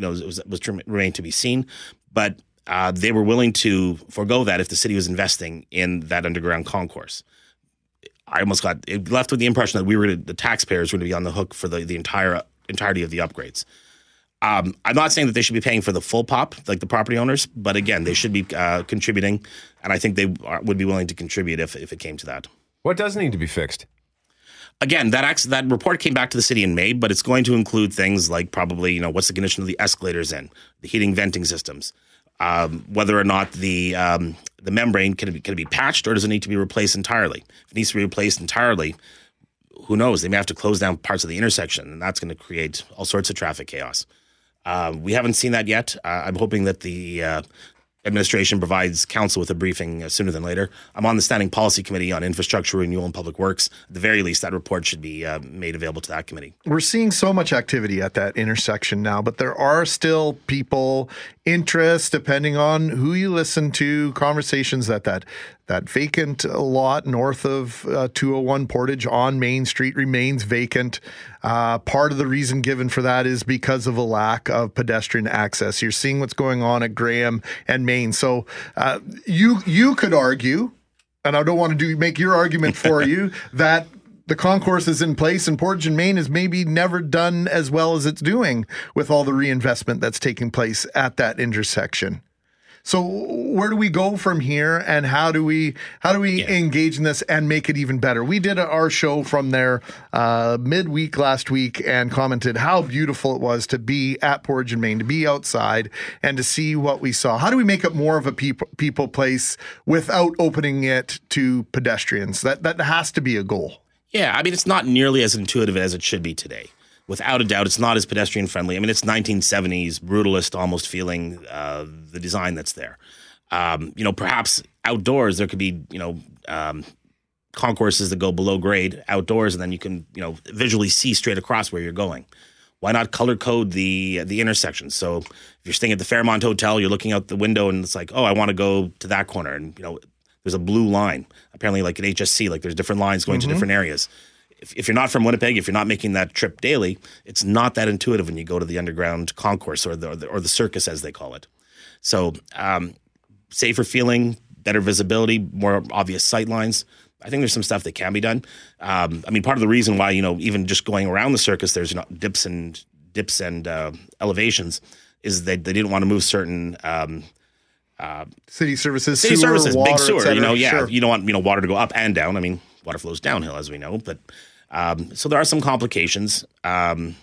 you know, it was, was to remain to be seen. But uh, they were willing to forego that if the city was investing in that underground concourse. I almost got it left with the impression that we were the taxpayers were going to be on the hook for the, the entire entirety of the upgrades. Um, I'm not saying that they should be paying for the full pop, like the property owners, but again, they should be uh, contributing, and I think they are, would be willing to contribute if, if it came to that. What does need to be fixed? Again, that that report came back to the city in May, but it's going to include things like probably you know what's the condition of the escalators in, the heating venting systems, um, whether or not the um, the membrane can be, can be patched or does it need to be replaced entirely? If it needs to be replaced entirely, who knows? They may have to close down parts of the intersection, and that's going to create all sorts of traffic chaos. Uh, we haven't seen that yet. Uh, I'm hoping that the uh, administration provides council with a briefing uh, sooner than later. I'm on the standing policy committee on infrastructure renewal and public works. At the very least, that report should be uh, made available to that committee. We're seeing so much activity at that intersection now, but there are still people, interest, depending on who you listen to, conversations that that that vacant lot north of uh, 201 Portage on Main Street remains vacant. Uh, part of the reason given for that is because of a lack of pedestrian access. You're seeing what's going on at Graham and Main. So uh, you you could argue, and I don't want to do make your argument for you that the concourse is in place and Portage and Main is maybe never done as well as it's doing with all the reinvestment that's taking place at that intersection. So where do we go from here, and how do we how do we Yeah. engage in this and make it even better? We did our show from there uh, midweek last week and commented how beautiful it was to be at Portage and Main, to be outside and to see what we saw. How do we make it more of a people people place without opening it to pedestrians? That that has to be a goal. Yeah, I mean, it's not nearly as intuitive as it should be today. Without a doubt, it's not as pedestrian friendly. I mean, it's 1970s brutalist almost feeling uh, the design that's there. Um, you know, perhaps outdoors there could be you know um, concourses that go below grade outdoors, and then you can you know visually see straight across where you're going. Why not color code the the intersections? So if you're staying at the Fairmont Hotel, you're looking out the window, and it's like, oh, I want to go to that corner, and you know, there's a blue line. Apparently, like at HSC, like there's different lines going to different areas. If, if you're not from Winnipeg, if you're not making that trip daily, it's not that intuitive when you go to the underground concourse or the or the, or the circus as they call it. So um, safer feeling, better visibility, more obvious sight lines. I think there's some stuff that can be done. Um, I mean, part of the reason why you know even just going around the circus, there's you know, dips and dips and uh, elevations, is that they didn't want to move certain um, City services, city sewer, services, water, big sewer. You know, yeah, Sure. you don't want you know water to go up and down. I mean, water flows downhill as we know, but um, so there are some complications. Um,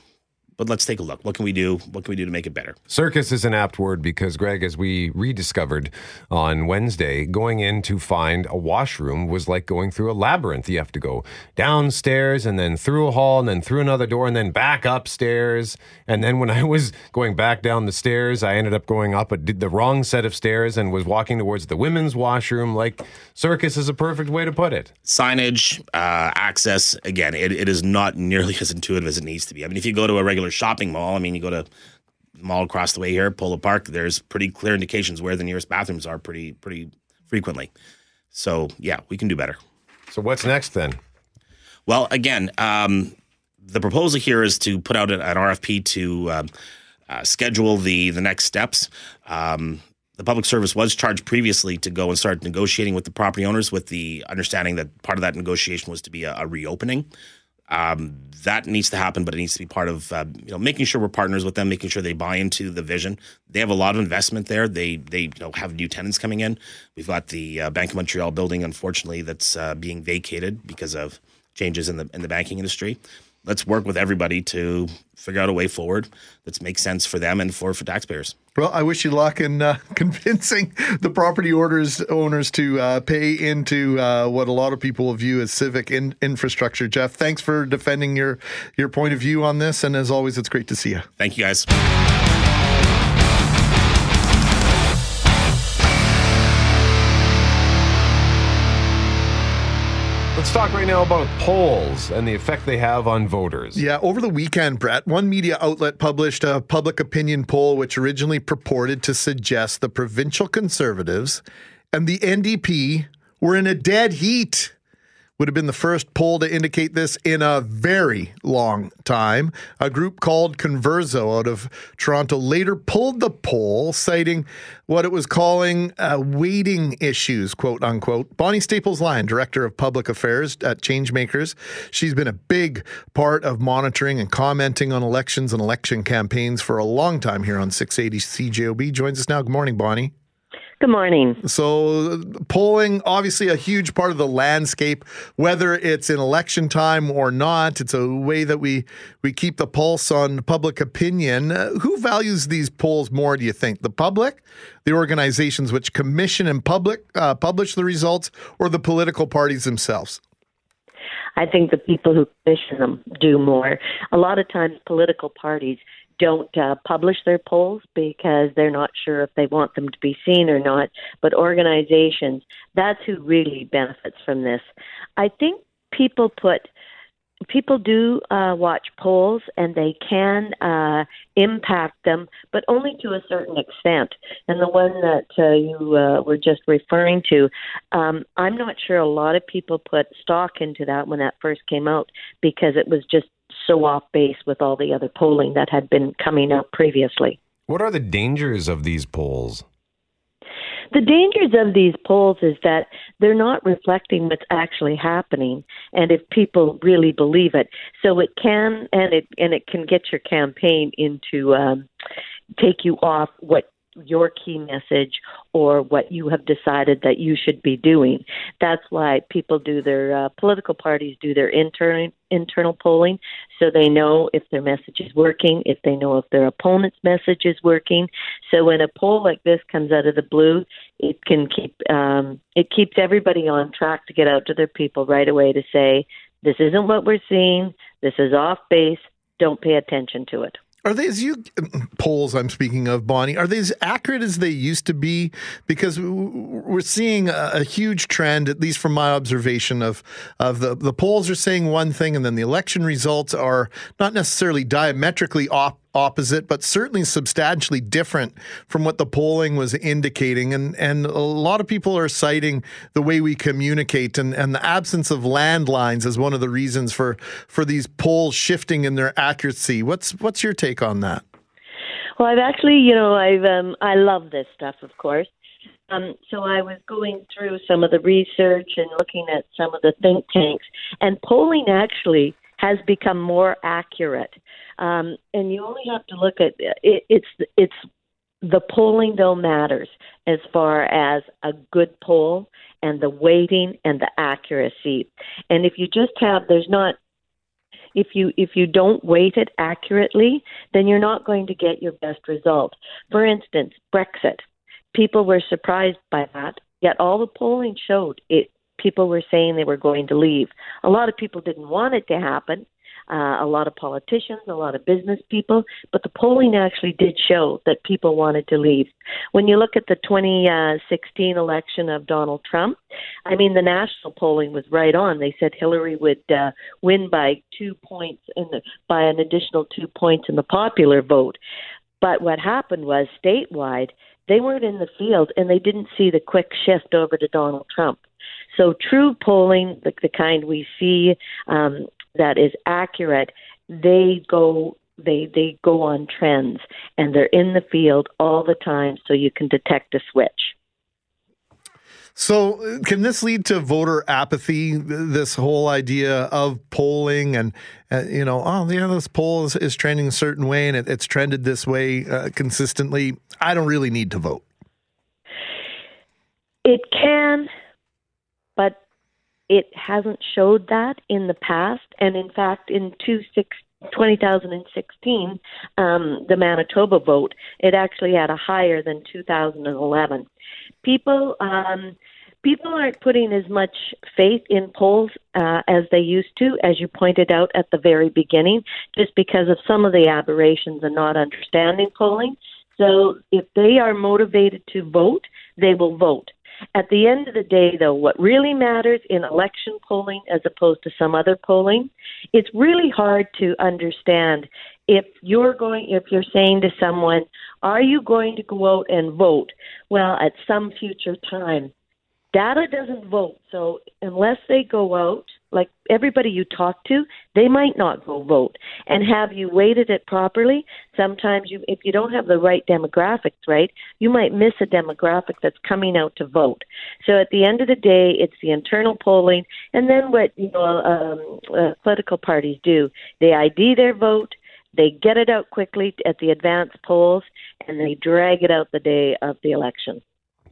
but let's take a look. What can we do? What can we do to make it better? Circus is an apt word because, Greg, as we rediscovered on Wednesday, going in to find a washroom was like going through a labyrinth. You have to go downstairs and then through a hall and then through another door and then back upstairs. And then when I was going back down the stairs, I ended up going up a, did the wrong set of stairs and was walking towards the women's washroom. Like, circus is a perfect way to put it. Signage, uh, access. Again, it, it is not nearly as intuitive as it needs to be. I mean, if you go to a regular shopping mall, I mean, you go to mall across the way here, Polo Park. There's pretty clear indications where the nearest bathrooms are pretty pretty frequently. So yeah, we can do better. So, what's next then? Well, again, um, the proposal here is to put out an, an RFP to um, uh, schedule the the next steps. Um, the public service was charged previously to go and start negotiating with the property owners, with the understanding that part of that negotiation was to be a, a reopening. Um, that needs to happen, but it needs to be part of uh, you know making sure we're partners with them, making sure they buy into the vision. They have a lot of investment there. They they you know have new tenants coming in. We've got the uh, Bank of Montreal building, unfortunately, that's uh, being vacated because of changes in the in the banking industry. Let's work with everybody to figure out a way forward that makes sense for them and for for taxpayers. Well, I wish you luck in uh, convincing the property owners owners to uh, pay into uh, what a lot of people view as civic in- infrastructure. Jeff, thanks for defending your your point of view on this, and as always, it's great to see you. Thank you, guys. Let's talk right now about polls and the effect they have on voters. Yeah, over the weekend, Brett, one media outlet published a public opinion poll which originally purported to suggest the provincial conservatives and the NDP were in a dead heat would have been the first poll to indicate this in a very long time. A group called Converso out of Toronto later pulled the poll, citing what it was calling uh, weighting issues, quote unquote. Bonnie Staples Lyon, Director of Public Affairs at Changemakers, she's been a big part of monitoring and commenting on elections and election campaigns for a long time here on 680 CJOB. Joins us now. Good morning, Bonnie. Good morning. So, polling, obviously, a huge part of the landscape, whether it's in election time or not. It's a way that we, we keep the pulse on public opinion. Uh, who values these polls more, do you think? The public, the organizations which commission and public uh, publish the results, or the political parties themselves? I think the people who commission them do more. A lot of times, political parties don't uh, publish their polls because they're not sure if they want them to be seen or not. But organizations, that's who really benefits from this. I think people put people do uh, watch polls and they can uh, impact them, but only to a certain extent. And the one that uh, you uh, were just referring to, um, I'm not sure a lot of people put stock into that when that first came out because it was just so off base with all the other polling that had been coming out previously. What are the dangers of these polls? The dangers of these polls is that they're not reflecting what's actually happening, and if people really believe it, so it can and it and it can get your campaign into um, take you off what your key message or what you have decided that you should be doing. That's why people do their uh, political parties do their internal internal polling so they know if their message is working, if they know if their opponent's message is working. So when a poll like this comes out of the blue, it can keep um, it keeps everybody on track to get out to their people right away to say this isn't what we're seeing, this is off base, don't pay attention to it. Are they as you polls I'm speaking of, Bonnie? Are they as accurate as they used to be? Because we're seeing a, a, huge trend, at least from my observation of of the the polls are saying one thing, and then the election results are not necessarily diametrically op- opposite, but certainly substantially different from what the polling was indicating. And and a lot of people are citing the way we communicate and, and the absence of landlines as one of the reasons for for these polls shifting in their accuracy. What's what's your take on that? Well, I've actually, you know, I've um, I love this stuff, of course. Um, so I was going through some of the research and looking at some of the think tanks, and polling actually has become more accurate. Um, and you only have to look at it, it's it's the polling though matters as far as a good poll and the weighting and the accuracy. And if you just have there's not if you if you don't weight it accurately, then you're not going to get your best result. For instance, Brexit. People were surprised by that, yet all the polling showed it people were saying they were going to leave. A lot of people didn't want it to happen, uh, a lot of politicians, a lot of business people, but the polling actually did show that people wanted to leave. When you look at the 2016 election of Donald Trump, I mean, the national polling was right on. They said Hillary would uh, win by two points, in the, by an additional two points in the popular vote. But what happened was statewide, they weren't in the field and they didn't see the quick shift over to Donald Trump. So true polling, the, the kind we see um, that is accurate, they go they they go on trends and they're in the field all the time so you can detect a switch. So, can this lead to voter apathy? This whole idea of polling and, uh, you know, oh, yeah, this poll is, is, trending a certain way and it, it's trended this way uh, consistently. I don't really need to vote. It can, but it hasn't showed that in the past. And in fact, in two six, 2016, um, the Manitoba vote, it actually had a higher than 2011. People, um, people aren't putting as much faith in polls uh, as they used to, as you pointed out at the very beginning, just because of some of the aberrations and not understanding polling. So if they are motivated to vote, they will vote. At the end of the day, though, what really matters in election polling as opposed to some other polling, it's really hard to understand if you're going if you're saying to someone, "Are you going to go out and vote?" Well, at some future time, Data doesn't vote. So unless they go out, like everybody you talk to, they might not go vote. And have you weighted it properly? Sometimes you if you don't have the right demographics right, you might miss a demographic that's coming out to vote. So at the end of the day, it's the internal polling and then what you know um, uh, political parties do. They ID their vote, they get it out quickly at the advance polls and they drag it out the day of the election.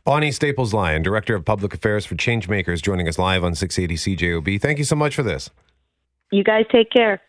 Bonnie Staples Lyon, Director of Public Affairs for Changemakers, joining us live on 680 CJOB. Thank you so much for this. You guys take care.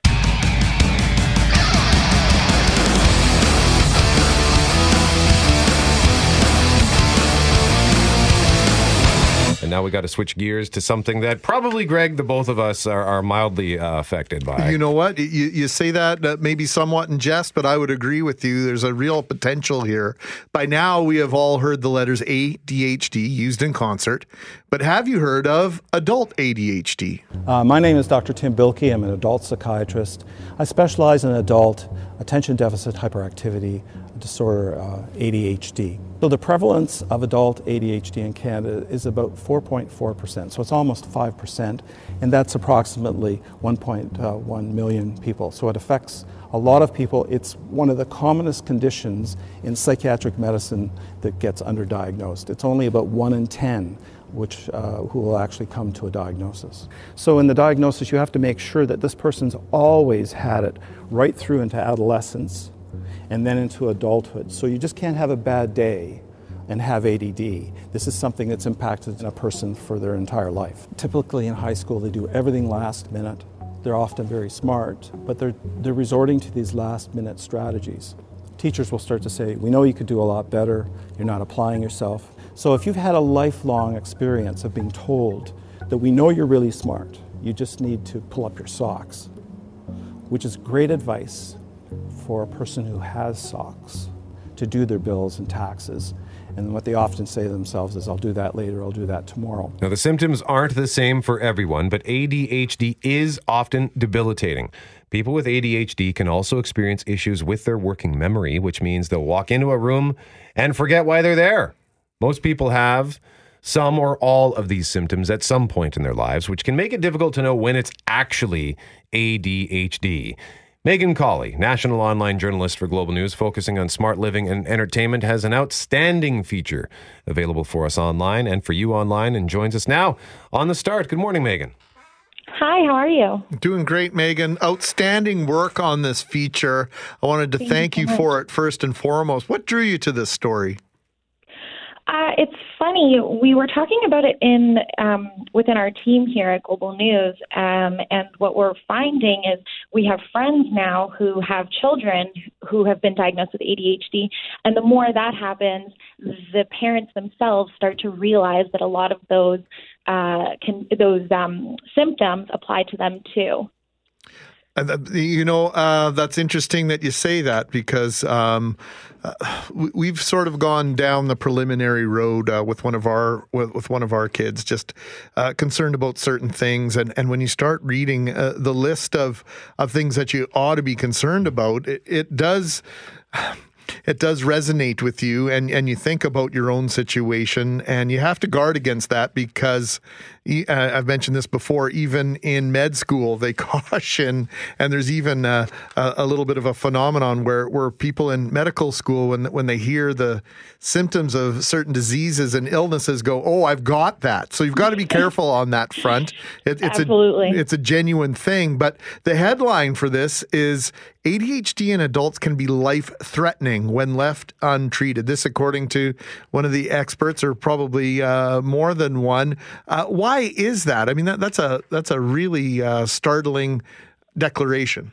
Now we got to switch gears to something that probably, Greg, the both of us are, are mildly uh, affected by. You know what? You, you say that uh, maybe somewhat in jest, but I would agree with you. There's a real potential here. By now, we have all heard the letters ADHD used in concert, but have you heard of adult ADHD? Uh, my name is Dr. Tim Bilkey. I'm an adult psychiatrist. I specialize in adult attention deficit hyperactivity disorder, uh, ADHD. So the prevalence of adult ADHD in Canada is about 4.4%, so it's almost 5%, and that's approximately 1.1 million people. So it affects a lot of people. It's one of the commonest conditions in psychiatric medicine that gets underdiagnosed. It's only about 1 in 10 which uh, who will actually come to a diagnosis. So in the diagnosis, you have to make sure that this person's always had it right through into adolescence and then into adulthood. So you just can't have a bad day and have ADD. This is something that's impacted a person for their entire life. Typically in high school, they do everything last minute. They're often very smart, but they're, they're resorting to these last minute strategies. Teachers will start to say, We know you could do a lot better, you're not applying yourself. So if you've had a lifelong experience of being told that we know you're really smart, you just need to pull up your socks, which is great advice for a person who has socks to do their bills and taxes. And what they often say to themselves is, I'll do that later, I'll do that tomorrow. Now, the symptoms aren't the same for everyone, but ADHD is often debilitating. People with ADHD can also experience issues with their working memory, which means they'll walk into a room and forget why they're there. Most people have some or all of these symptoms at some point in their lives, which can make it difficult to know when it's actually ADHD. Meghan Collie, national online journalist for Global News, focusing on smart living and entertainment, has an outstanding feature available for us online and for you online and joins us now on the start. Good morning, Meghan. Hi, how are you? Doing great, Meghan. Outstanding work on this feature. I wanted to thank, thank you, you for it first and foremost. What drew you to this story? Uh, it's funny. We were talking about it in um, within our team here at Global News, um, and what we're finding is we have friends now who have children who have been diagnosed with ADHD, and the more that happens, the parents themselves start to realize that a lot of those uh, can those um, symptoms apply to them too. Uh, you know, uh, that's interesting that you say that because um, uh, we've sort of gone down the preliminary road uh, with one of our with, with, one of our kids, just uh, concerned about certain things, and and when you start reading uh, the list of of things that you ought to be concerned about, it, it does it does resonate with you and, and you think about your own situation and you have to guard against that because I've mentioned this before, even in med school, they caution, and there's even a, a, little bit of a phenomenon where, where people in medical school, when, when they hear the symptoms of certain diseases and illnesses, go, Oh, I've got that. So you've got to be careful on that front. It, it's Absolutely. A, it's a genuine thing. But the headline for this is ADHD in adults can be life threatening when left untreated. This, according to one of the experts, or probably uh, more than one. Uh, why is that? I mean, that, that's a that's a really uh, startling declaration.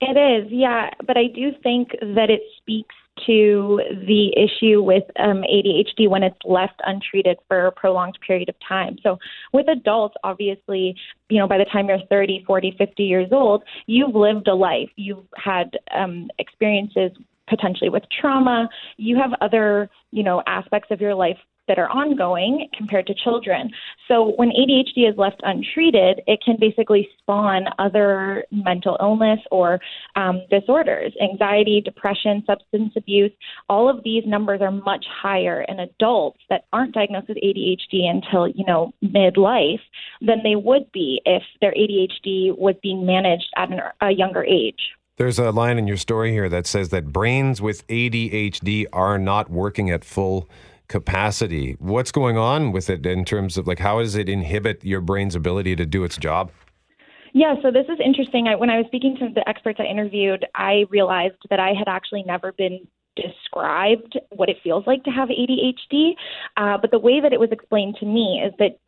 It is, yeah, but I do think that it speaks to the issue with um, ADHD when it's left untreated for a prolonged period of time. So, with adults, obviously, you know, by the time you're 30, 40, 50 years old, you've lived a life. You've had um, experiences potentially with trauma. You have other, you know, aspects of your life that are ongoing compared to children. So when ADHD is left untreated, it can basically spawn other mental illness or um, disorders, anxiety, depression, substance abuse. All of these numbers are much higher in adults that aren't diagnosed with ADHD until you know midlife than they would be if their ADHD was being managed at an, a younger age. There's a line in your story here that says that brains with ADHD are not working at full capacity. What's going on with it in terms of like how does it inhibit your brain's ability to do its job? Yeah, so this is interesting. I, when I was speaking to the experts I interviewed, I realized that I had actually never been described what it feels like to have ADHD. Uh, but the way that it was explained to me is that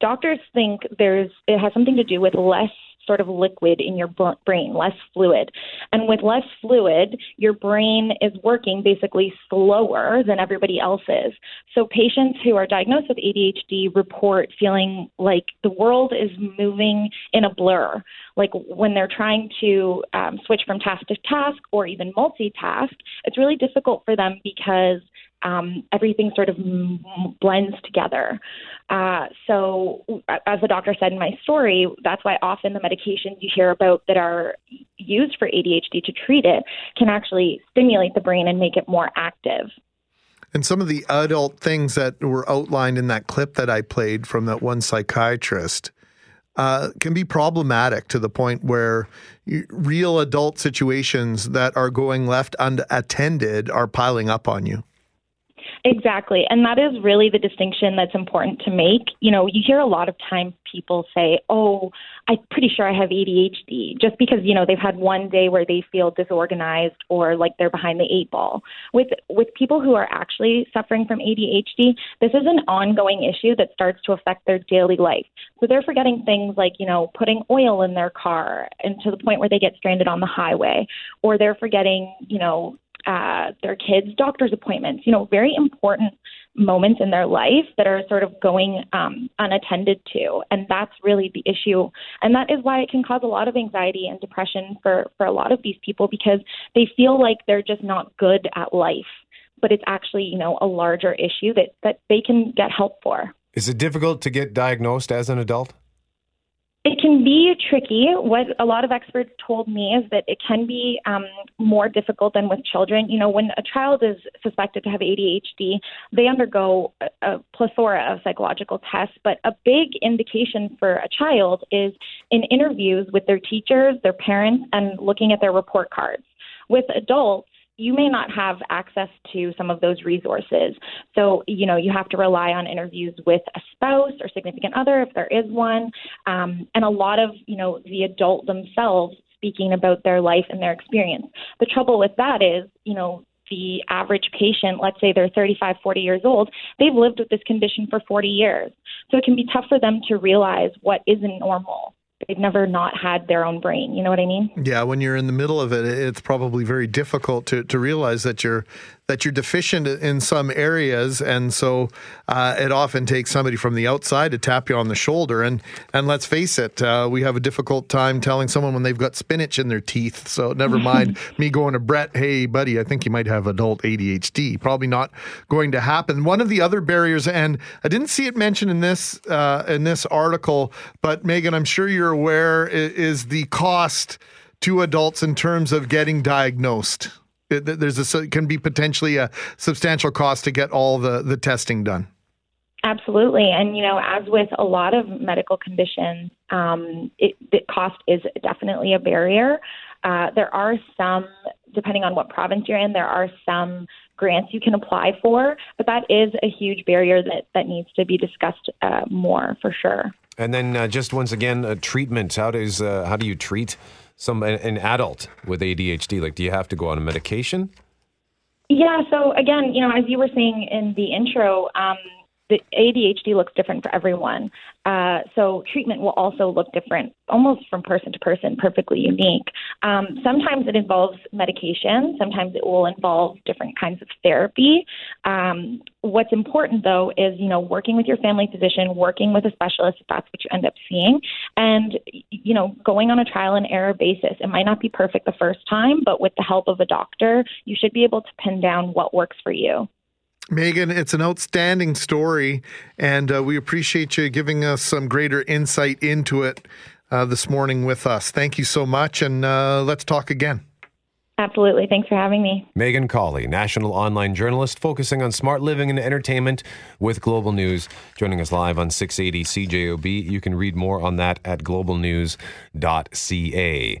doctors think there's it has something to do with less sort of liquid in your brain, less fluid. And with less fluid, your brain is working basically slower than everybody else's. So patients who are diagnosed with ADHD report feeling like the world is moving in a blur. Like when they're trying to um, switch from task to task or even multitask, it's really difficult for them because um, everything sort of blends together. Uh, so, as the doctor said in my story, that's why often the medications you hear about that are used for ADHD to treat it can actually stimulate the brain and make it more active. And some of the adult things that were outlined in that clip that I played from that one psychiatrist uh, can be problematic to the point where real adult situations that are going left unattended are piling up on you. Exactly. And that is really the distinction that's important to make. You know, you hear a lot of times people say, oh, I'm pretty sure I have ADHD just because, you know, they've had one day where they feel disorganized or like they're behind the eight ball. With with people who are actually suffering from ADHD, this is an ongoing issue that starts to affect their daily life. So they're forgetting things like, you know, putting oil in their car and to the point where they get stranded on the highway or they're forgetting, you know, uh, their kids' doctor's appointments, you know, very important moments in their life that are sort of going um, unattended to. And that's really the issue. And that is why it can cause a lot of anxiety and depression for, for a lot of these people because they feel like they're just not good at life. But it's actually, you know, a larger issue that, that they can get help for. Is it difficult to get diagnosed as an adult? It can be tricky. What a lot of experts told me is that it can be um, more difficult than with children. You know, when a child is suspected to have ADHD, they undergo a, a plethora of psychological tests, but a big indication for a child is in interviews with their teachers, their parents, and looking at their report cards. With adults, you may not have access to some of those resources. So, you know, you have to rely on interviews with a spouse or significant other if there is one. Um, and a lot of, you know, the adult themselves speaking about their life and their experience. The trouble with that is, you know, the average patient, let's say they're 35, 40 years old, they've lived with this condition for 40 years. So it can be tough for them to realize what isn't normal they've never not had their own brain. You know what I mean? Yeah, when you're in the middle of it, it's probably very difficult to, to realize that you're that you're deficient in some areas, and so uh, it often takes somebody from the outside to tap you on the shoulder. And and let's face it, uh, we have a difficult time telling someone when they've got spinach in their teeth. So never mind me going to Brett, hey buddy, I think you might have adult ADHD. Probably not going to happen. One of the other barriers, and I didn't see it mentioned in this uh, in this article, but Meghan, I'm sure you're aware, is the cost to adults in terms of getting diagnosed there's a can be potentially a substantial cost to get all the the testing done. Absolutely, and you know, as with a lot of medical conditions, um, it, the cost is definitely a barrier. Uh, there are some, depending on what province you're in, there are some grants you can apply for, but that is a huge barrier that that needs to be discussed uh, more for sure. And then, uh, just once again, uh, treatment. How does uh, how do you treat? Some an adult with ADHD? Like, do you have to go on a medication? Yeah. So again, you know, as you were saying in the intro, um, the ADHD looks different for everyone. Uh, so treatment will also look different, almost from person to person, perfectly unique. Um, sometimes it involves medication. Sometimes it will involve different kinds of therapy. Um, what's important, though, is you know working with your family physician, working with a specialist if that's what you end up seeing, and you know going on a trial and error basis. It might not be perfect the first time, but with the help of a doctor, you should be able to pin down what works for you. Meghan, it's an outstanding story, and uh, we appreciate you giving us some greater insight into it uh, this morning with us. Thank you so much, and uh, let's talk again. Absolutely. Thanks for having me. Meghan Collie, national online journalist focusing on smart living and entertainment with Global News, joining us live on 680 CJOB. You can read more on that at globalnews.ca.